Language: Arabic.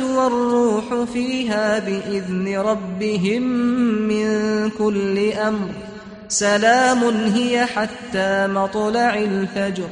والروح فيها بإذن ربهم من كل أمر سلام هي حتى مطلع الفجر